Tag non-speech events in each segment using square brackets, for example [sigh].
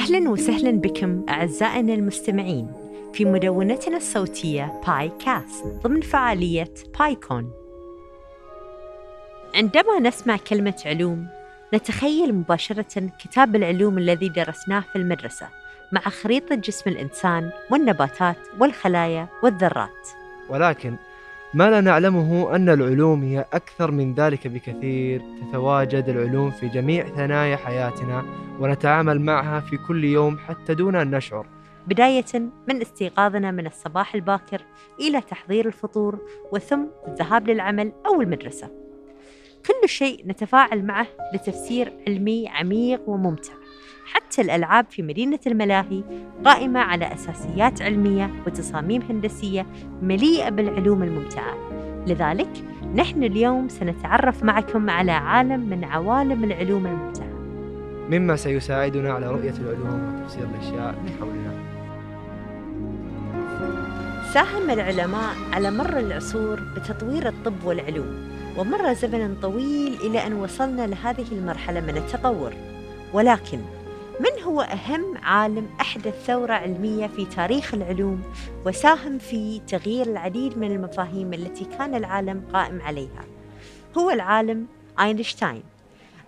أهلا وسهلا بكم أعزائنا المستمعين في مدونتنا الصوتية باي كاست ضمن فعالية بايكون عندما نسمع كلمة علوم نتخيل مباشرة كتاب العلوم الذي درسناه في المدرسة مع خريطة جسم الإنسان والنباتات والخلايا والذرات. ولكن ما لا نعلمه أن العلوم هي أكثر من ذلك بكثير. تتواجد العلوم في جميع ثنايا حياتنا ونتعامل معها في كل يوم حتى دون أن نشعر. بداية من استيقاظنا من الصباح الباكر إلى تحضير الفطور وثم الذهاب للعمل أو المدرسة. كل شيء نتفاعل معه لتفسير علمي عميق وممتع. حتى الألعاب في مدينة الملاهي قائمة على أساسيات علمية وتصاميم هندسية مليئة بالعلوم الممتعة. لذلك نحن اليوم سنتعرف معكم على عالم من عوالم العلوم الممتعة. مما سيساعدنا على رؤية العلوم وتفسير الأشياء من حولنا. ساهم العلماء على مر العصور بتطوير الطب والعلوم ومر زمن طويل إلى أن وصلنا لهذه المرحلة من التطور. ولكن من هو أهم عالم أحدث ثورة علمية في تاريخ العلوم وساهم في تغيير العديد من المفاهيم التي كان العالم قائم عليها؟ هو العالم أينشتاين.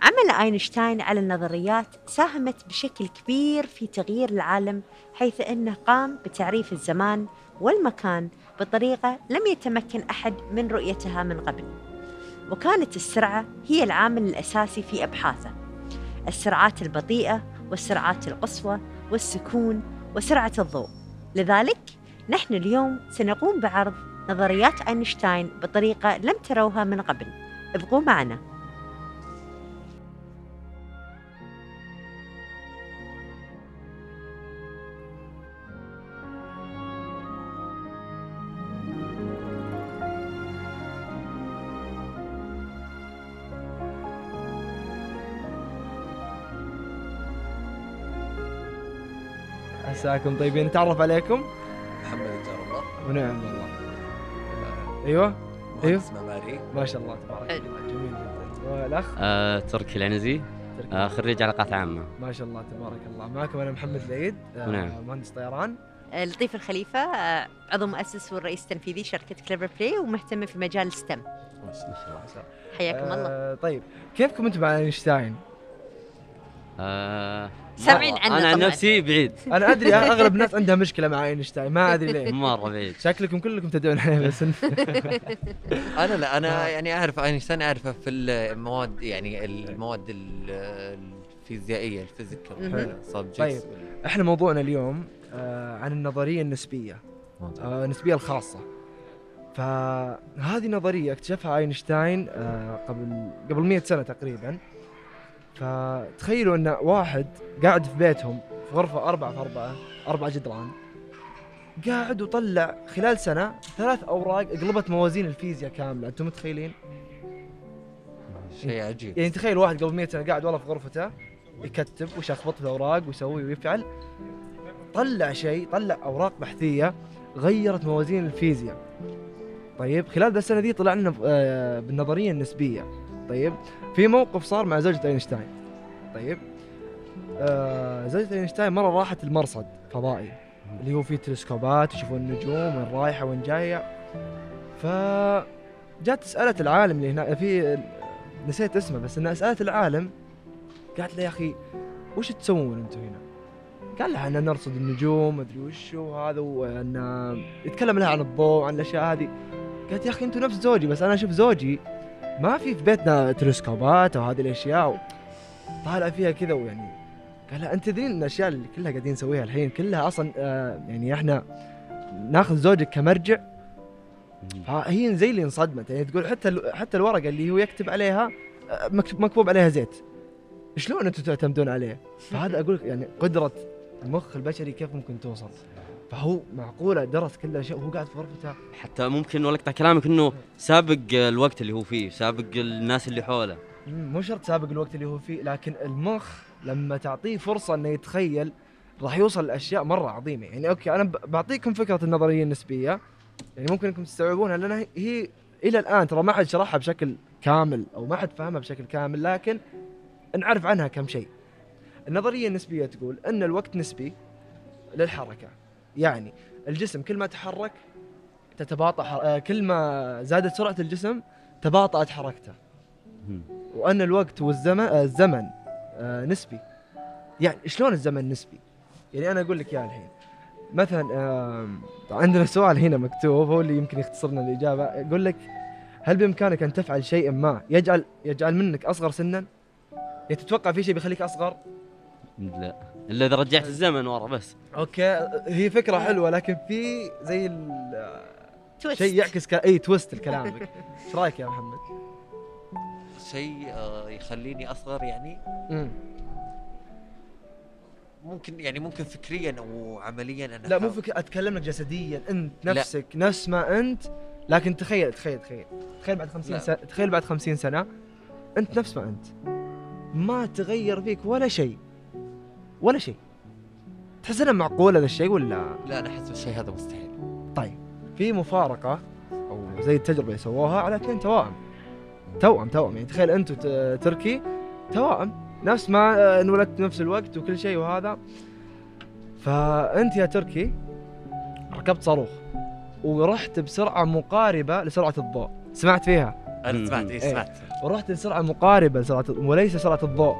عمل أينشتاين على النظريات ساهمت بشكل كبير في تغيير العالم حيث أنه قام بتعريف الزمان والمكان بطريقة لم يتمكن أحد من رؤيتها من قبل. وكانت السرعة هي العامل الأساسي في أبحاثه. السرعات البطيئة والسرعات القصوى والسكون وسرعة الضوء. لذلك نحن اليوم سنقوم بعرض نظريات أينشتاين بطريقة لم تروها من قبل. ابقوا معنا. عساكم طيبين نتعرف عليكم؟ محمد جار الله. ونعم والله أيوه أيوه مهندس معماري ما شاء الله تبارك حلو. الله. جميل جدا. والأخ؟ آه، تركي العنزي. تركي. آه، خريج علاقات عامة. ما شاء الله تبارك الله. معكم أنا محمد العيد آه، نعم. مهندس طيران. آه، لطيف الخليفة. آه، عضو مؤسس والرئيس التنفيذي شركة Clever Play ومهتمة في مجال STEM ما شاء الله. حياكم الله. آه طيب كيفكم أنتم مع أينشتاين؟ آه، سامعين. عنه أنا عن طبعاً. نفسي بعيد [laughs] أنا أدري أغلب الناس عندها مشكلة مع أينشتاين ما أدري ليه مرة بعيد شكلكم كلكم تدعون عليه بس [laughs] أنا لا أنا. [laughs] يعني أعرف أينشتاين أعرفه في المواد يعني المواد ال- الفيزيائية. ال physical subjects طيب. إحنا موضوعنا اليوم آه عن النظرية النسبية آه النسبية الخاصة فهذه نظرية اكتشفها أينشتاين آه قبل قبل 100 سنة تقريبا فتخيلوا ان واحد قاعد في بيتهم في غرفة أربعة في أربعة أربعة جدران قاعد وطلع خلال سنة ثلاث أوراق قلبت موازين الفيزياء كاملة أنتم متخيلين؟ شيء عجيب. يعني تخيل واحد قبل 100 سنة قاعد والله في غرفته يكتب ويشخبط في الأوراق ويسوي ويفعل. طلع شيء طلع أوراق بحثية غيرت موازين الفيزياء. طيب خلال السنة دي طلع لنا آه، بالنظرية النسبية. طيب. في موقف صار مع زوجة أينشتاين. طيب. آه زوجة أينشتاين مرة راحت المرصد فضائي اللي هو فيه تلسكوبات يشوفون النجوم وين رايحة وين جاية. ف جات سألت العالم اللي هنا في نسيت اسمه بس إنها سألت العالم قالت له يا أخي وش تسوون أنتم هنا؟ قال لها إن نرصد النجوم مدري وش وهذا وإن يتكلم لها عن الضوء عن الأشياء هذه. قالت يا أخي أنتم نفس زوجي بس أنا أشوف زوجي ما في في بيتنا تلسكوبات أو هذه الاشياء طالع فيها كذا ويعني قال أنت تدرين الأشياء اللي كلها قاعدين نسويها الحين كلها أصلا آه يعني إحنا ناخذ زوجك كمرجع فهي زي اللي انصدمت يعني تقول حتى حتى الورقة اللي هو يكتب عليها آه، مكتوب مكتوب عليها زيت شلون أنتم تعتمدون عليه؟ [laughs] فهذا أقول يعني قدرة المخ البشري كيف ممكن توصل؟ فهو معقولة درس كل الاشياء وهو قاعد في غرفته؟ حتى ممكن ولا اقطع كلامك انه سابق الوقت اللي هو فيه سابق الناس اللي حوله. مو شرط سابق الوقت اللي هو فيه لكن المخ لما تعطيه فرصة إنه يتخيل راح يوصل لأشياء مرة عظيمة. يعني أوكي أنا بعطيكم فكرة النظرية النسبية. يعني ممكن إنكم تستوعبونها لأن هي- هي إلى الآن ترى ما حد شرحها بشكل كامل أو ما حد فهمها بشكل كامل لكن نعرف عنها كم شيء. النظرية النسبية تقول إن الوقت نسبي للحركة. يعني الجسم كل ما تحرك تتباطأ حر... آه، كل ما زادت سرعة الجسم تباطأت حركته. وأن الوقت والزمن آه، الزمن آه، نسبي يعني شلون الزمن نسبي يعني أنا أقول لك اياه الحين مثلا عندنا سؤال هنا مكتوب هو اللي يمكن يختصر لنا الإجابة يقول لك هل بإمكانك أن تفعل شيئا ما يجعل يجعل منك أصغر سنا؟ يعني تتوقع في شيء بيخليك أصغر؟ لا إلا إذا رجعت الزمن ورا بس. okay هي فكرة حلوة لكن في زي شيء يعكس ك... a twist الكلام [laughs] إيش رأيك يا محمد؟ شيء آه، يخليني أصغر يعني؟ مم. ممكن يعني ممكن فكريا أو عمليا أنا لا مو فكرة أتكلم لك جسديا. أنت لا. نفسك نفس ما أنت لكن تخيل تخيل تخيل. تخيل بعد 50 لا. سنة تخيل بعد 50 سنة. أنت نفس ما أنت. ما تغير فيك ولا شيء. ولا شيء. تحس انه معقول هذا الشيء ولا؟ لا أنا أحس الشيء هذا مستحيل. طيب في مفارقة أو زي التجربة اللي سووها على اثنين توائم توأم توأم يعني تخيل انت وت- تركي توائم نفس ما آه، انولدت نفس الوقت وكل شيء وهذا. فأنت يا تركي ركبت صاروخ ورحت بسرعة مقاربة لسرعة الضوء. سمعت فيها؟ أنا سمعت اي إيه. سمعت. ورحت لسرعة مقاربة لسرعة وليس سرعة الضوء.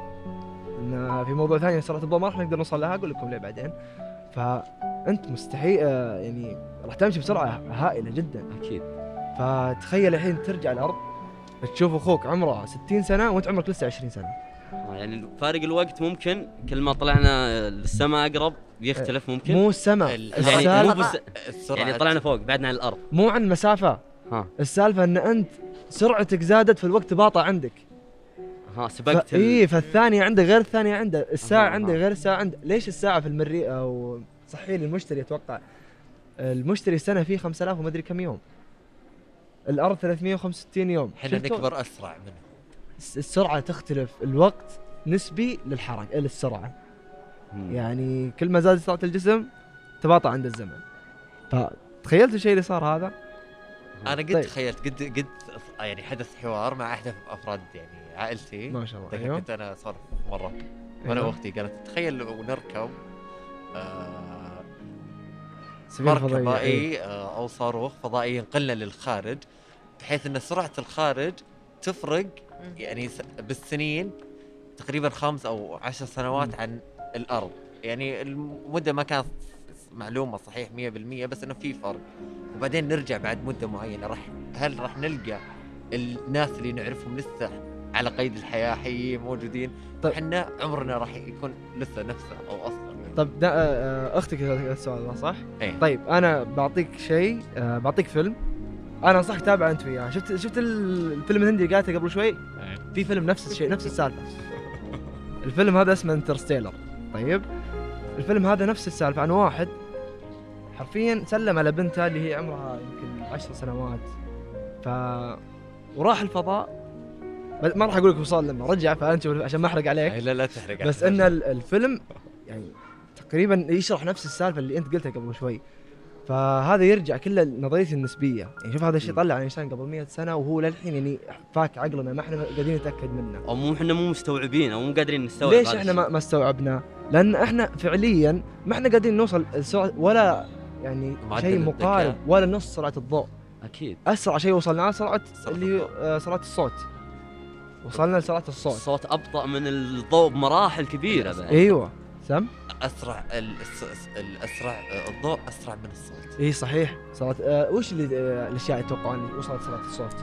إن في موضوع ثاني سرعه الضوء ما راح نقدر نوصل لها أقول لكم ليه بعدين. فأنت مستحيل آه، يعني راح تمشي بسرعة هائلة جدا. أكيد. فتخيل الحين ترجع الأرض تشوف أخوك عمره 60 سنة وأنت عمرك لسه 20 سنة. آه، يعني فارق الوقت ممكن كل ما طلعنا للسماء أقرب يختلف ممكن. مو السماء ال- يعني السالفه مو بس يعني طلعنا فوق بعدنا عن الأرض. مو عن مسافه ها. السالفة إن أنت سرعتك زادت فالوقت باطأ عندك. ها سبقت ف... اي فالثانية عنده غير الثانية عنده الساعة أها، عنده. غير الساعة عنده ليش الساعة في المريء أو صحيح للمشتري أتوقع. المشتري السنة فيه 5000 ومدري كم يوم. الأرض 365 يوم. إحنا؟ نكبر أسرع منه. الس- السرعة تختلف. الوقت نسبي للحركة للسرعه مم. يعني كل ما زادت سرعة الجسم تباطأ عند الزمن. فتخيلت الشيء اللي صار هذا؟ أنا قد طيب. تخيلت قد قد يعني حدث حوار مع احد أفراد يعني عائلتي ما شاء الله أيوه كنت أنا اسولف مرة وأنا أيوه. وأختي قالت تخيل لو نركب آه سفينة مركبة فضائية إيه. آه أو صاروخ فضائي ينقلنا للخارج بحيث إن سرعة الخارج تفرق يعني بالسنين تقريبا خمس أو عشر سنوات عن الأرض يعني المدة ما كانت معلومة صحيح 100% بس إنه في فرق. وبعدين نرجع بعد مدة معينة راح هل راح نلقى الناس اللي نعرفهم لسه على قيد الحياة؟ حيين موجودين؟ طيب. إحنا عمرنا راح يكون لسه نفسه أو اصغر دا آه، أختك السؤال ده صح؟ إيه. طيب أنا بعطيك شيء آه، بعطيك فيلم. أنا انصحك تتابع أنت وياه. شفت شفت ال- الفيلم الهندي اللي قالته قبل شوي؟ في فيلم نفس الشيء نفس السالفة. الفيلم هذا اسمه انترستيلر. طيب الفيلم هذا نفس السالفة. عن واحد حرفيا سلم على بنته اللي هي عمرها يمكن عشر سنوات. ف وراح الفضاء. ما راح أقول لك وصل لما رجع فأنت عشان ما أحرق عليك. لا لا تحرق بس إن ال- الفيلم يعني تقريبا يشرح نفس السالفة اللي أنت قلتها قبل شوي. فهذا يرجع كله لنظرية النسبية. يعني شوف هذا الشيء. طلع اينشتاين قبل 100 سنة وهو للحين يعني فاك عقلنا ما إحنا قاعدين نتأكد منه. أو مو إحنا مو مستوعبين أو مو قادرين نستوعب ليش إحنا ما, استوعبنا؟ لأن إحنا فعليا ما إحنا قاعدين نوصل ولا يعني شيء الذكاء. مقارب ولا نص سرعة الضوء. أكيد. أسرع شيء وصلنا له سرعة سرعة اللي. آه، سرعة الصوت. وصلنا لسرعة الصوت. الصوت أبطأ من الضوء بمراحل كبيرة بعد. أيوه. سم؟ أسرع الأسرع آه، الضوء أسرع من الصوت. إي صحيح. سرعة آه وش اللي آه الأشياء يتوقعون اللي وصلت سرعة الصوت؟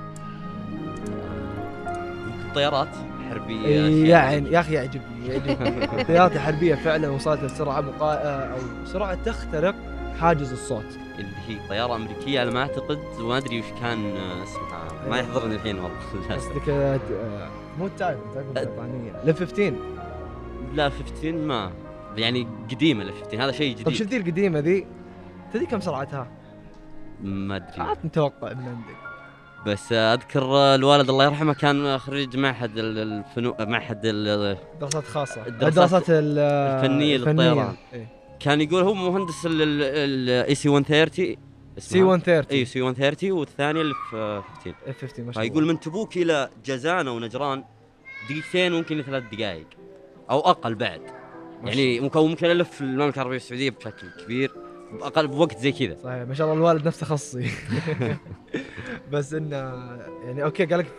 يمكن طيارات حربية إيه يعني يا أخي يعجبني يعجبني. الطيارات الحربيه فعلا وصلت لسرعة مقا... آه، أو سرعة تخترق حاجز الصوت. اللي هي طيارة أمريكية على ما أعتقد وما أدري وش كان آه، اسمها ما أيوة. يحضرني الحين والله. [laughs] قصدك آه، مو ال Typhoon بريطانية ال F 15 لا 15 ما. يعني قديمة ال 15 هذا شيء طب جديد. شفت ذي القديمة ذي؟ تدري كم سرعتها؟ ما أدري. عاد متوقع من عندك. بس آه، أذكر الوالد الله يرحمه كان خريج معهد ال- الفنون معهد ال- دراسات خاصة. الدراسات الدراسات ال- الفنية. للطيران. إيه. كان يقول هو مهندس الاي سي 130 سي 130 اي سي 130 والثانيه اللي في آه، 15 F 15 ما شاء الله. فيقول من تبوك إلى جازان أو نجران دقيقتين ممكن ثلاث دقائق أو أقل بعد. يعني ممكن ممكن الف المملكة العربية السعودية بشكل كبير بأقل بوقت زي كذا. صحيح ما شاء الله الوالد نفسه خصي. [laughs] بس انه يعني أوكي قال لك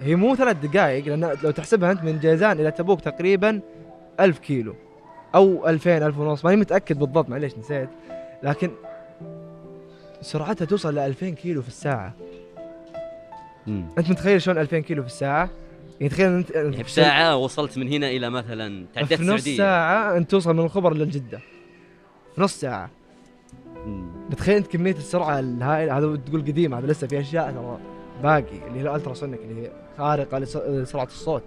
هي مو ثلاث دقائق لأن لو تحسبها أنت من جيزان إلى تبوك تقريبا ألف كيلو. أو 2000 ألف ونص ماني متأكد بالضبط معليش نسيت. لكن سرعتها توصل ل 2000 كيلو في الساعة. مم. أنت متخيل شلون 2000 كيلو في الساعة؟ يعني تخيل انت يعني بساعه وصلت من هنا إلى مثلا تعديت في نص ساعة أنت توصل من الخبر للجده في نص ساعة. مم. متخيل أنت كمية السرعة الهائلة؟ هذا تقول قديم هذا لسه في أشياء ترى باقي اللي هي الألتراسونيك اللي هي خارقة لس- لسرعة الصوت.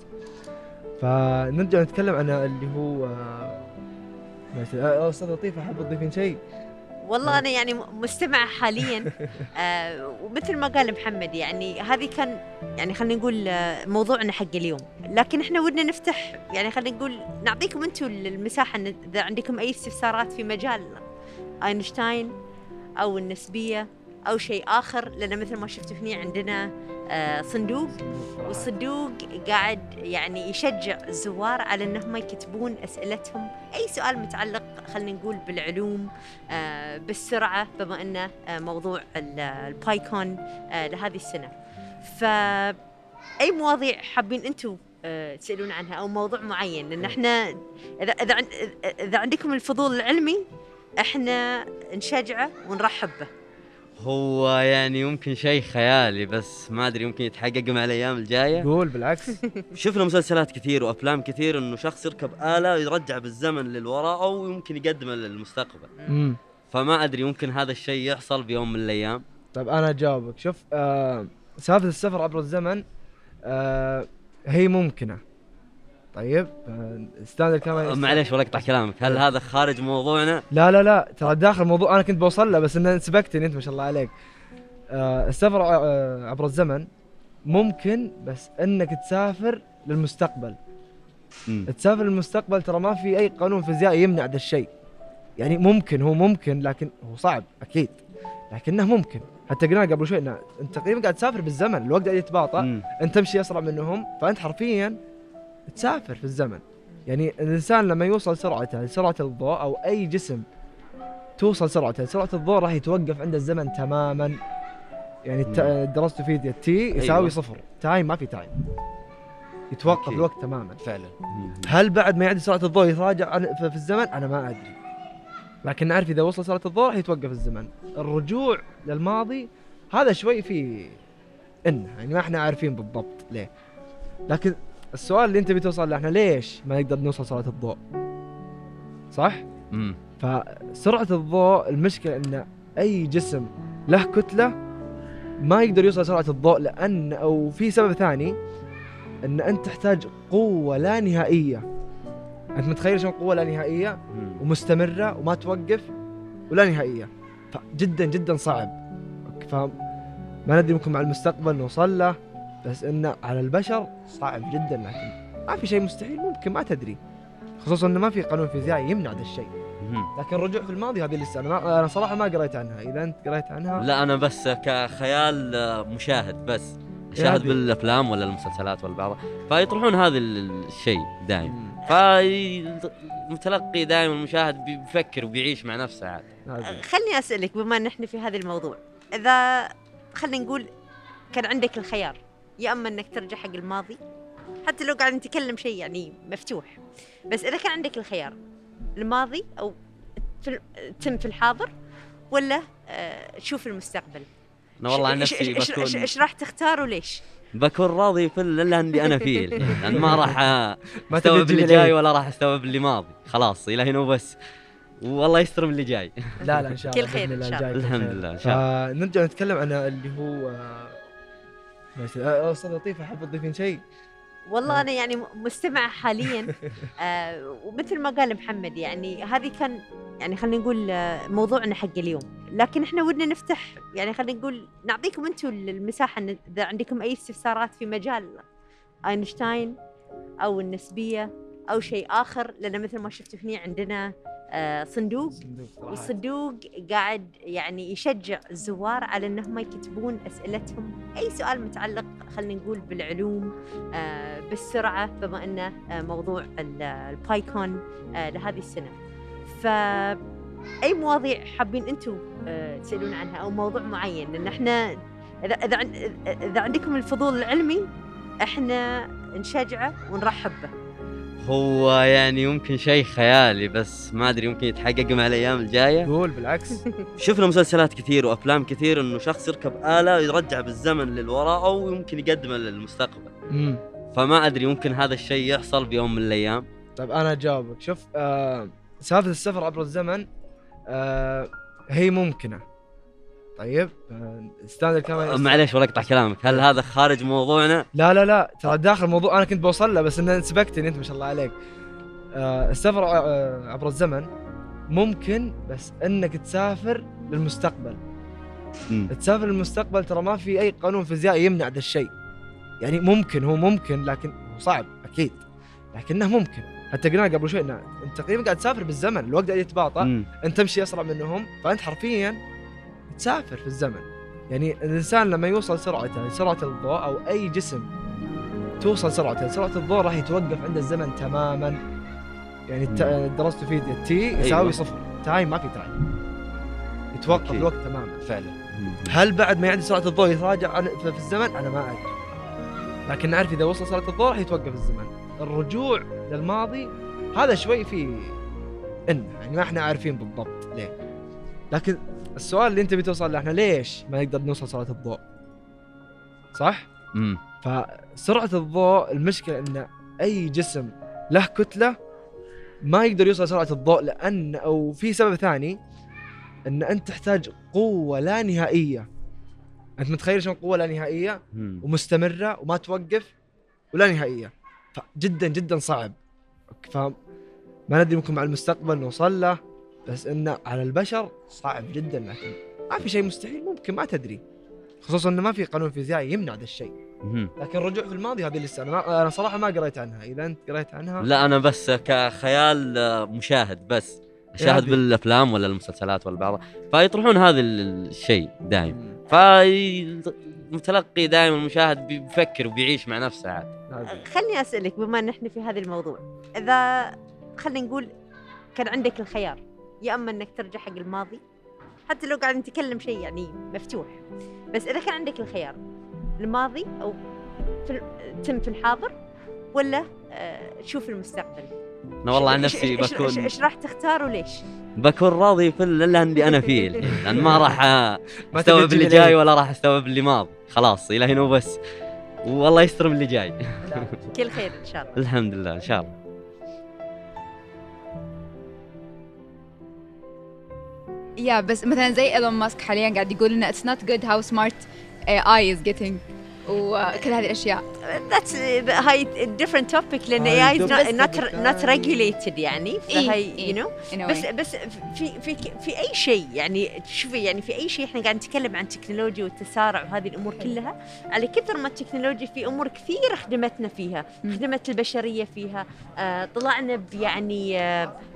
فنرجع نتكلم عن اللي هو آه، ماشي. آه، أستاذ لطيفه حاب تضيفين شيء. والله أنا يعني مستمعة حاليا. [laughs] آه ومثل ما قال محمد يعني هذه كان يعني خلينا نقول آه، موضوعنا حق اليوم. لكن إحنا ودنا نفتح يعني خلينا نقول نعطيكم أنتم المساحة إن إذا عندكم أي استفسارات في مجال أينشتاين أو النسبية أو شيء آخر لأن مثل ما شفتوا هنا عندنا آه صندوق. والصندوق قاعد يعني يشجع الزوار على إنهم يكتبون أسئلتهم. أي سؤال متعلق خلينا نقول بالعلوم آه، بالسرعة بما إنه آه، موضوع ال- البايكون آه، لهذه السنة. ف أي مواضيع حابين أنتم آه، تسألون عنها أو موضوع معين؟ لأن إحنا إذا إذا إذا عندكم الفضول العلمي إحنا نشجعه ونرحب به. هو يعني ممكن شيء خيالي بس ما أدري ممكن يتحقق مع الأيام الجاية. قول بالعكس. [laughs] شفنا مسلسلات كثير وأفلام كثير إنه شخص يركب آلة يرجع بالزمن للوراء أو يمكن يقدمه للمستقبل. امم فما أدري ممكن هذا الشيء يحصل بيوم من الأيام. طيب أنا أجاوبك. شوف آه سالفة السفر عبر الزمن آه هي ممكنة. طيب آه standard كمان معليش ولا اقطع كلامك. هل هذا خارج موضوعنا؟ لا لا لا ترى داخل الموضوع أنا كنت بوصل له بس ان سبقتني أنت ما شاء الله عليك. آه السفر آه عبر الزمن ممكن بس إنك تسافر للمستقبل. مم. تسافر للمستقبل ترى ما في أي قانون فيزيائي يمنع ذا الشيء. يعني ممكن هو ممكن لكن هو صعب أكيد. لكنه ممكن. حتى قلنا قبل شوي إنه أنت تقريبا قاعد تسافر بالزمن الوقت قاعد يتباطأ. أنت تمشي أسرع منهم فأنت حرفيا تسافر في الزمن. يعني الإنسان لما يوصل سرعته لسرعه الضوء أو أي جسم توصل سرعته سرعة الضوء راح يتوقف عند الزمن تماما. يعني درست فيزياء تي يساوي أيوة. صفر. time ما في time يتوقف أوكي. الوقت تماما. فعلا. هل بعد ما يعدي سرعة الضوء يتراجع في الزمن؟ أنا ما أدري. لكن نعرف إذا وصل سرعة الضوء راح يتوقف الزمن. الرجوع للماضي هذا شوي في إنه يعني ما إحنا عارفين بالضبط ليه. لكن السؤال اللي انت بتوصل له إحنا ليش ما نقدر نوصل سرعه الضوء؟ صح؟ مم. فسرعة الضوء المشكلة ان اي جسم له كتلة ما يقدر يوصل سرعه الضوء لأن أو في سبب ثاني ان انت تحتاج قوة لا نهائية. انت متخيل شلون قوة لا نهائية. ومستمرة وما توقف ولا نهائية. فجدا جدا صعب. فما ندري ممكن مع المستقبل نوصل له. بس انه على البشر صعب جدا لكن ما في شيء مستحيل ممكن ما تدري خصوصا إنه ما في قانون فيزيائي يمنع ذا الشيء. لكن الرجوع في الماضي هذه لسه أنا ما أنا صراحة ما قريت عنها إذا أنت قريت عنها لا أنا بس كخيال آه، مشاهد بس اشاهد هذه. بالأفلام ولا المسلسلات ولا بعضها فيطرحون هذا ال- الشيء دائما. فالمتلقي دائما المشاهد بيفكر وبيعيش مع نفسه عاد هذه. خلني أسألك بما إن إحنا في هذا الموضوع إذا خلينا نقول كان عندك الخيار يا أما إنك ترجع حق الماضي حتى لو قاعد نتكلم شيء يعني مفتوح بس إذا كان عندك الخيار الماضي أو في تم في الحاضر ولا آه، تشوف المستقبل أنا والله عن نفسي بكون إيش راح تختار وليش؟ بكون راضي في اللي اللي أنا فيه الحين [laughs] لأن ما راح [laughs] أستوعب اللي جاي. ولا راح أستوعب اللي ماضي خلاص إلى هنا وبس والله يستر من اللي جاي لا لا إن شاء الله كل خير الله شاء كل الحمد. لله، إن شاء الله. فنرجع نتكلم عن اللي هو آه، ماشي آه، أستاذ لطيفه حاب تضيفين شيء. والله أنا يعني مستمعه حاليا. [laughs] آه ومثل ما قال محمد يعني هذه كان يعني خلينا نقول آه، موضوعنا حق اليوم. لكن إحنا ودنا نفتح يعني خلينا نقول نعطيكم أنتم المساحة إن إذا عندكم أي استفسارات في مجال أينشتاين أو النسبية. أو شيء آخر لأن مثل ما شفتوا هنا عندنا آه صندوق. صندوق. والصندوق قاعد يعني يشجع الزوار على انهم يكتبون أسئلتهم. أي سؤال متعلق خلينا نقول بالعلوم آه، بالسرعة بما إنه آه، موضوع ال- البايكون لهذه السنة. فاي مواضيع حابين أنتم تسألون عنها أو موضوع معين؟ لأن إحنا إذا إذا عندكم الفضول العلمي إحنا نشجعه ونرحب به. هو يعني يمكن شيء خيالي بس ما أدري يمكن يتحقق مع الأيام الجاية. قول بالعكس. [laughs] شفنا مسلسلات كثير وأفلام كثير إنه شخص يركب آلة يرجع بالزمن للوراء أو يمكن يقدمه للمستقبل. امم فما أدري ممكن هذا الشيء يحصل بيوم من الأيام. طيب أنا أجاوبك. شوف آه سالفه السفر عبر الزمن آه هي ممكنة. طيب آه standard كمان معليش ولا أقطع كلامك. هل هذا خارج موضوعنا؟ لا لا لا ترى داخل الموضوع أنا كنت بوصل له بس ان سبقتني أنت ما شاء الله عليك. آه السفر آه عبر الزمن ممكن بس إنك تسافر للمستقبل. مم. تسافر للمستقبل ترى ما في أي قانون فيزيائي يمنع ذا الشيء. يعني ممكن هو ممكن لكن صعب أكيد. لكنه ممكن. حتى قلنا قبل شوي انه أنت تقريبا قاعد تسافر بالزمن الوقت قاعد يتباطا. أنت تمشي أسرع منهم فأنت حرفيا تسافر في الزمن. يعني الإنسان لما يوصل سرعته سرعة الضوء أو أي جسم توصل سرعته سرعة الضوء راح يتوقف عند الزمن تماما. يعني درست فيزياء تي يساوي أيوة. صفر. time ما في time. يتوقف أكيد. الوقت تماما. فعلا. هل بعد ما يعدي سرعة الضوء يتراجع في الزمن؟ أنا ما أدري. لكن نعرف إذا وصل سرعة الضوء راح يتوقف الزمن. الرجوع للماضي هذا شوي في إن. يعني ما إحنا عارفين بالضبط ليه. لكن السؤال اللي انت بتوصل له إحنا ليش ما نقدر نوصل سرعه الضوء؟ صح؟ مم. فسرعة الضوء المشكلة إن أي جسم له كتلة ما يقدر يوصل سرعه الضوء لأن أو في سبب ثاني إن أنت تحتاج قوة لا نهائية. أنت متخيل شلون قوة لا نهائية؟ مم. ومستمرة وما توقف ولا نهائية. فجدا جدا صعب. فما ندري ممكن مع المستقبل نوصل له. بس إنه على البشر صعب جدا لكن ما في شيء مستحيل ممكن ما تدري خصوصا إنه ما في قانون فيزيائي يمنع ذا الشيء. لكن الرجوع في الماضي هذه لسه أنا ما أنا صراحة ما قريت عنها إذا أنت قريت عنها لا أنا بس كخيال آه، مشاهد بس اشاهد. بالأفلام ولا المسلسلات ولا بعضها فيطرحون هذا ال- الشيء دائم. فالمتلقي دائما المشاهد بيفكر وبيعيش مع نفسه عاد. خلني أسألك بما إن إحنا في هذا الموضوع إذا خلينا نقول كان عندك الخيار يا أما إنك ترجع حق الماضي. حتى لو قاعد نتكلم شيء يعني مفتوح. بس إذا كان عندك الخيار الماضي أو في تم في الحاضر ولا آه، تشوف المستقبل. أنا والله عن نفسي بكون إيش راح تختار وليش؟ بكون راضي في اللي اللي أنا فيه. الحين [laughs] لأن ما راح أستوعب اللي جاي. ولا راح أستوعب اللي ماضي. خلاص إلى هنا وبس. والله يستر من اللي جاي. كل خير إن شاء الله. الحمد لله إن شاء الله. يا بس مثلا زي ايلون ماسك حاليا قاعد يقول انه it's not good how smart اي از جيتنج وكل هذه الأشياء That's هاي different topic لأن هاي AI is not, topic not, not ثاني. regulated يعني إيه، فهي إيه. in a بس. بس في في في أي شيء يعني شوفي يعني في أي شيء إحنا قاعد نتكلم عن التكنولوجيا والتسارع وهذه الأمور كلها على كثر ما التكنولوجيا في أمور كثيره خدمتنا فيها. خدمت البشرية فيها آه طلعنا بيعني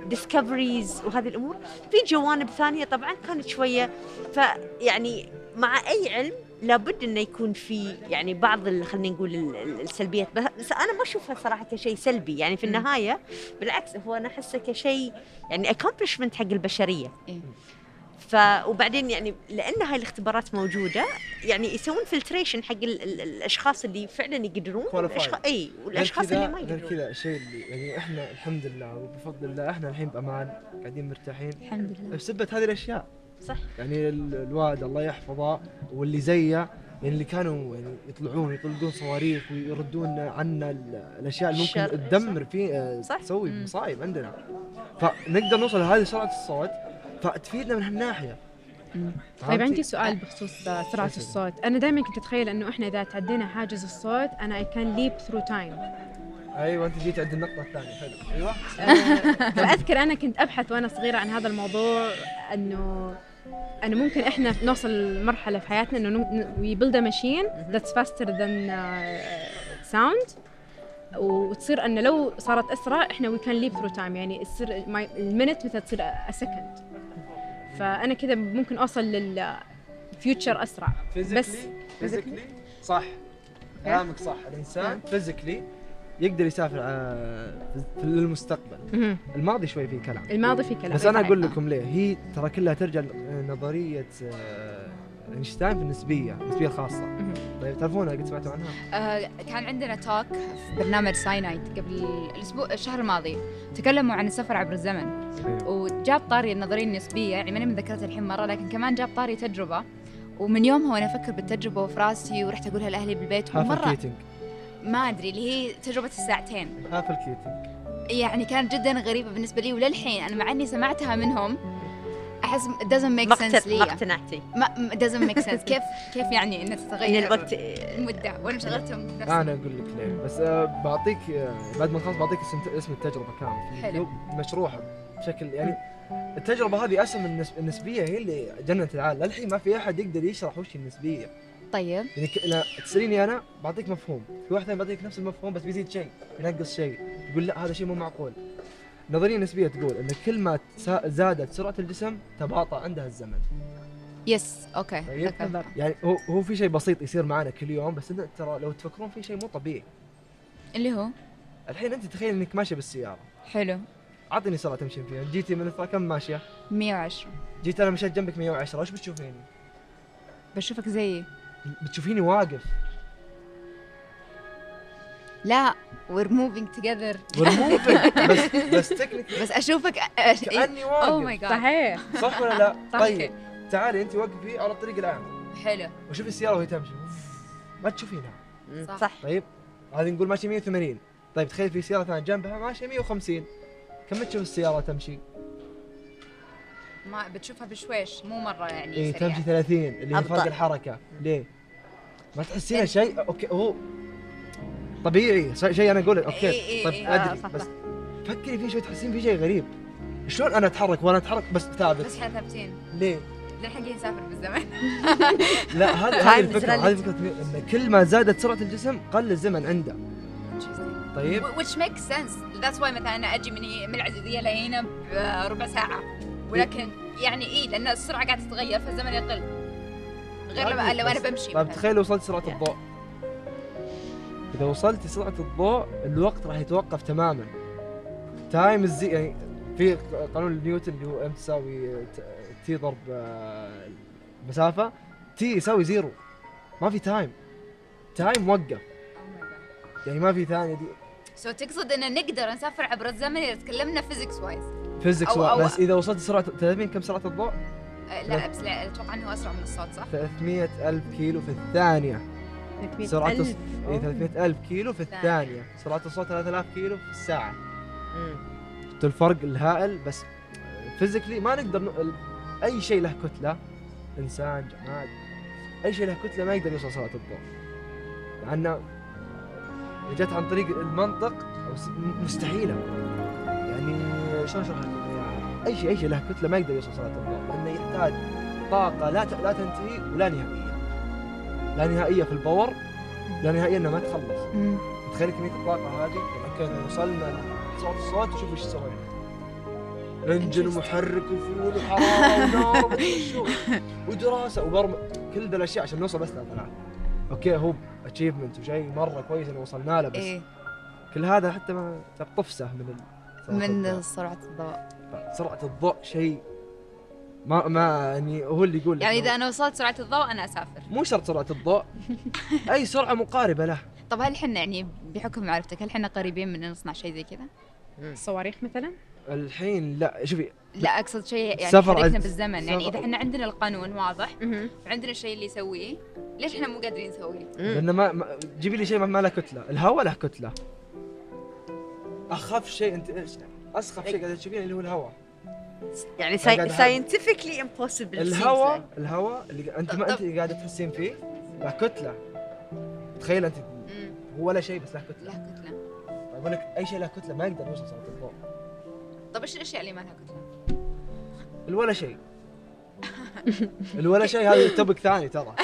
ديسكفريز وهذه الأمور في جوانب ثانية طبعا كانت شوية فيعني مع أي علم لابد إنه يكون في يعني بعض خلينا نقول ال- ال- السلبيات. بس أنا ما أشوفها صراحة كشيء سلبي. يعني في. النهاية بالعكس هو أنا أحسه كشيء يعني accomplishment حق البشرية. إيه. ف وبعدين يعني لأن هاي الاختبارات موجودة يعني يسوون filtration حق ال ال الأشخاص اللي فعلا يقدرون. والاشخاص إي والأشخاص اللي ما غير يقدرون. كذا الشيء اللي يعني إحنا الحمد لله وبفضل الله إحنا الحين بأمان قاعدين مرتاحين. الحمد لله. بسبه هذه الأشياء. صح يعني ال- الوالد الله يحفظه واللي زيه يعني اللي كانوا يعني يطلعون يطلقون صواريخ ويردون عنا ال- الأشياء اللي ممكن تدمر في آه، صح. تسوي. مصايب عندنا فنقدر نوصل لهذه سرعة الصوت فتفيدنا من هالناحية. طيب؟ عندي سؤال بخصوص آه، سرعة اسألي. الصوت أنا دائما كنت أتخيل أنه إحنا إذا تعدينا حاجز الصوت أنا I can leap through time أيوه أنت جيت عند النقطة الثانية حلو أيوه [laughs] فأذكر أنا كنت أبحث وأنا صغيرة عن هذا الموضوع أنه أنه ممكن إحنا نوصل لمرحلة في حياتنا we build a machine that's faster than uh, sound. وتصير أنه لو صارت أسرع إحنا we can leap through time. يعني تصير المينت مثل تصير a second. فأنا كذا ممكن أوصل لل future أسرع. بس فيزيكلي صح. كلامك صح. الإنسان physically يقدر يسافر آه، في المستقبل. الماضي شوي فيه كلام. الماضي في كلام. بس أنا أقول. لكم ليه. هي ترى كلها ترجع لنظريه آه، أينشتاين في النسبية النسبية الخاصة. طيب تعرفونها قد سمعتوا عنها؟ آه، كان عندنا talk في برنامج ساينايت قبل الأسبوع الشهر الماضي. تكلموا عن السفر عبر الزمن. وجاب طاري النظرية النسبية يعني ماني متذكرتها الحين مرة لكن كمان جاب طاري تجربة. ومن يومها وأنا أفكر بالتجربة وفي راسي ورحت أقولها لأهلي بالبيت ومرة ما أدري اللي هي تجربة الساعتين. هافل كيتنج يعني كانت جدا غريبه بالنسبة لي وللحين أنا مع إني سمعتها منهم أحس it doesn't make ما sense لي. ما اقتنعتي ما doesn't make sense. كيف كيف يعني إنها إن تتغير الوقت المده وأنا شغلتهم بنفسي. أنا أقول لك ليه. بس آه، بعطيك آه، بعد ما نخلص بعطيك اسم اسم التجربة كامل. حلو. مشروحه بشكل يعني التجربة هذه اسم النسب- النسبية هي اللي جنت العالم. للحين ما في أحد يقدر يشرح وش النسبية. طيب. يعني ك... لا تسأليني أنا بعطيك مفهوم. في واحد ثاني بعطيك نفس المفهوم بس بيزيد شيء ينقص شيء. يقول لا هذا شيء مو معقول. النظريه النسبيه تقول إن كل ما زادت سرعة الجسم تباطأ عندها الزمن. yes أوكي طيب. يعني هو هو في شيء بسيط يصير معنا كل يوم بس انت ترى لو تفكرون في شيء مو طبيعي. اللي هو؟ الحين أنت تخيل إنك ماشية بالسيارة. حلو. اعطيني سرعة تمشين فيها. جيتي من كم ماشية؟ 110 جيت أنا مشيت جنبك 110 وش بتشوفيني؟ بشوفك زيي. بتشوفيني واقف. لا we're moving together. والموفنج [laughs] بس بس تكنيك بس أشوفك أ- كأني اوه ماي واقف جاد صحيح. صح ولا لا؟ [laughs] طيب تعالي انت وقفي على الطريق العام حلو. وشوفي السيارة وهي تمشي. ما تشوفينها. صح. صح. طيب هذه نقول ماشي 180 طيب تخيل في سيارة ثانية جنبها ماشيه 150 كم تشوف السيارة تمشي؟ ما بتشوفها بشويش مو مرة يعني اي. تمشي 30 اللي هي. فرق الحركة. ليه؟ ما تحسينها شيء. أوكي هو طبيعي. شيء أنا أقوله. أوكي. إي إي طيب. آه، أدري. بس. فكري في شيء تحسين في شيء غريب. شلون أنا أتحرك وأنا أتحرك؟ بس ثابت بس إحنا ثابتين. ليه؟ للحين قاعدين نسافر بالزمن. لا [laughs] هذه هذه الفكرة هذه فكره إن كل ما زادت سرعة الجسم قل الزمن عنده. طيب. Which makes sense. That's why مثلا أنا أجي من من العزيزية لهنا بربع ساعة. ولكن يعني إيه لأن السرعة قاعدة تتغير فالزمن يقل. غير لما لو أنا بمشي طيب. تخيل لو وصلت سرعة Yeah. الضوء. إذا وصلت سرعة الضوء الوقت راح يتوقف تماما. تايم الزي يعني في قانون نيوتن اللي هو M تساوي T ضرب آه، مسافة. T يساوي zero. ما في time time وقف. يعني ما في ثانية دي. so تقصد إن نقدر نسافر عبر الزمن إذا تكلمنا physics wise physics أو- بس إذا وصلت سرعه تعرفين كم سرعة الضوء؟ لا بس لا أتوقع إنه أسرع من الصوت صح؟ 300 ألف كيلو في الثانية. سرعة. إيه 300 ألف كيلو في ثانية. الثانية. سرعة الصوت 3000 كيلو في الساعة. شفتوا الفرق الهائل؟ بس physically ما نقدر ن... أي شيء له كتلة. إنسان جماد. أي شيء له كتلة ما يقدر يوصل سرعة الضوء لأن جت عن طريق المنطق مستحيلة. يعني شلون لكم؟ يعني أي شيء أي شيء له كتلة ما يقدر يوصل سرعة الضوء يحتاج طاقة لا. لا تنتهي ولا نهائية. لا نهائية في ال power لا نهائية إنها ما تخلص. تخيل كمية الطاقة هذه يعني كأن وصلنا لصوت الصوت شوف إيش سوينا. engine ومحرك وفيول شو ودراسة وبرمج كل ذا الأشياء عشان نوصل بس لثلاث okay هو achievement وشيء مرة كويس إنه وصلنا له بس إيه. كل هذا حتى ما طفسة من من. سرعة الضوء. سرعة الضوء شيء ما ما يعني هو اللي يقول لك يعني إذا أنا وصلت سرعة الضوء أنا أسافر. مو شرط سرعة الضوء. [laughs] أي سرعة مقاربة له. طب هل إحنا يعني بحكم معرفتك هل إحنا قريبين من نصنع شيء زي كذا؟ الصواريخ مثلا؟ الحين لا شوفي. لا أقصد شيء يعني سفر عز- بالزمن. يعني سفر- اذا إحنا عندنا القانون واضح. وعندنا الشيء اللي يسويه ليش إحنا مو قادرين نسويه؟ لأن ما, ما جيبي لي شيء ما- له كتلة، الهواء له كتلة. أخف شيء انت أسخف شيء قاعد تشوفينه اللي هو الهواء. يعني. scientifically impossible الهواء الهواء اللي أنت ما أنت قاعدة تحسين فيه له كتلة. تخيل أنت هو ولا شيء بس له كتلة. له كتلة أقول لك أي شيء له كتلة ما يقدر يوصل سرعه الضوء. طب إيش الأشياء اللي ما لها كتلة؟ الولا شيء. الولا شيء هذا topic ثاني ترى. [laughs]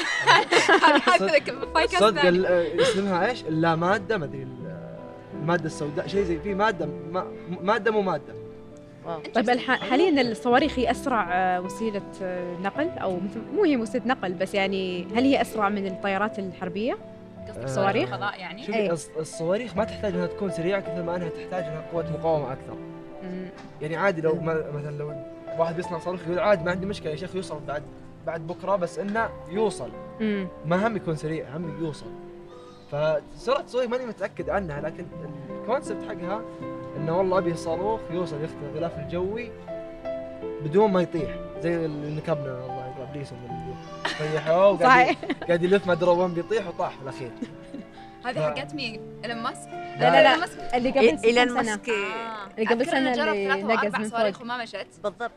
صدق ال- اسمها إيش؟ اللا ماده ما أدري ال- المادة السوداء شيء زي في مادة ما مادة مو مادة. طيب. حاليا الصواريخ هي أسرع آه، وسيلة آه، نقل أو مثل مو هي وسيلة نقل بس يعني هل هي أسرع من الطيارات الحربية؟ قصدك آه. صواريخ الفضاء يعني شوفي إيه. الص- الصواريخ ما تحتاج إنها تكون سريعة كثر ما إنها تحتاج إنها قوة مقاومة أكثر. يعني عادي لو مثلا لو واحد يصنع صاروخ يقول عادي ما عندي مشكلة يا شيخ يوصل بعد بعد بكرة بس إنه يوصل. ما هم يكون سريع هم يوصل فسرعة الصواريخ ماني متأكد عنها لكن الكونسبت حقها إنه والله أبي صاروخ يوصل يخترق الغلاف الجوي بدون ما يطيح. زي اللي نكبنا الله يقرب ليسون طيحوه وقاعد قاعد يلف ما ادري وين بيطيح وطاح في الأخير. هذه. حقت مين؟ إيلون ماسك؟ لا لا لا اللي قبل سنة ماسك آه. اللي قبل أذكر إنه سنة جرب من صواريخ. وما مشت بالضبط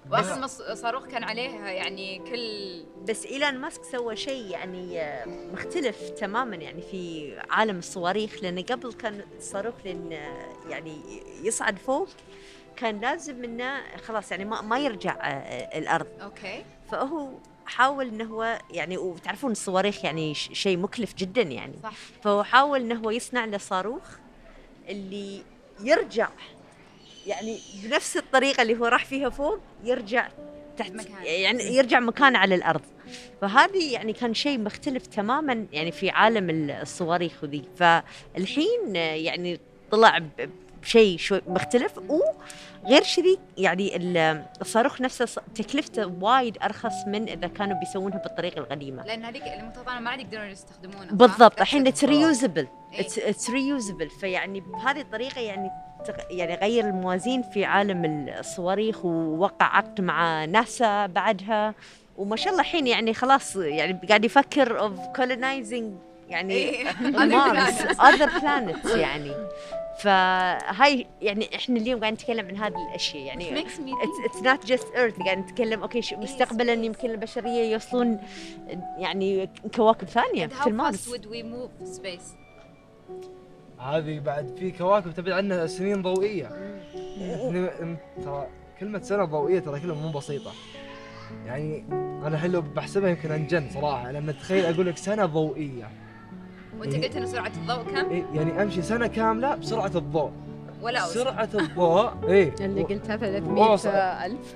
الص- الصاروخ كان عليها يعني كل بس إيلون ماسك سوى شيء يعني آه، مختلف تماما يعني في عالم الصواريخ لأن قبل كان الصاروخ لأن آه، يعني يصعد فوق كان لازم إنه خلاص يعني ما, ما يرجع آه، الأرض أوكي فهو حاول إنه هو يعني وتعرفون الصواريخ يعني شيء مكلف جدا يعني. صح. فهو حاول إنه هو يصنع له صاروخ اللي يرجع يعني بنفس الطريقة اللي هو راح فيها فوق يرجع تحت مكان. يعني يرجع مكان على الأرض. فهذه يعني كان شيء مختلف تماما يعني في عالم الصواريخ وذي. فالحين يعني طلع بشيء شوي مختلف وغير شذي يعني ال- الصاروخ نفسه تكلفته وايد أرخص من إذا كانوا بيسوونها بالطريقة القديمة لأن هذيك المطاطانه ما عاد يقدرون يستخدمونها؟ بالضبط الحين it's reusable. it's reusable فيعني بهذه الطريقة يعني يعني غير الموازين في عالم الصواريخ ووقع عقد مع ناسا بعدها وما شاء الله الحين يعني خلاص يعني قاعد يفكر of colonizing يعني. Mars. other planets يعني فهاي يعني إحنا اليوم قاعد نتكلم عن هذه الأشياء. يعني it's not just earth. قاعد نتكلم okay شو مستقبلا. يمكن البشرية يوصلون يعني كواكب ثانية And في how fast المارس would we move في space؟ هذه بعد في كواكب تبعد عنا سنين ضوئية. ترى كلمة سنة ضوئية ترى كلمه مو بسيطة. يعني أنا الحين لو بحسبها يمكن انجن صراحة. لما تخيل أقول لك سنة ضوئية. وانت قلت ان سرعة الضوء كم؟ إيه يعني أمشي سنة كاملة بسرعة الضوء ولا أوسع. سرعة الضوء إيه اللي قلتها 300 واصل. ألف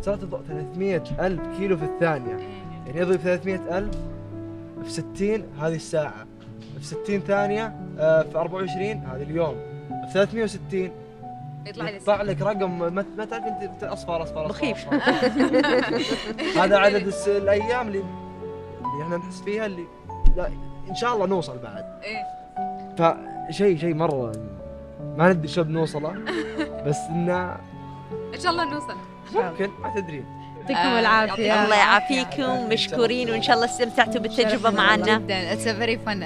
سرعة الضوء 300 ألف كيلو في الثانية إيه. يعني يضرب 300 ألف في 60 هذه الساعة في 60 ثانية آه، في 24 هذا اليوم في 360 يطلع لي يطلع لك رقم ما, ما تعرف أنت أصفر أصفر أصفر مخيف. [laughs] هذا عدد الأيام اللي اللي إحنا نحس فيها اللي لا إن شاء الله نوصل بعد. إيه. فشيء شيء مرة ما ندري شو بنوصله بس إنه إن شاء الله نوصل. ممكن ما تدري. يعطيكم آه، العافية. الله يعافيكم مشكورين وإن شاء الله استمتعتوا بالتجربة معنا. جدا it's a very fun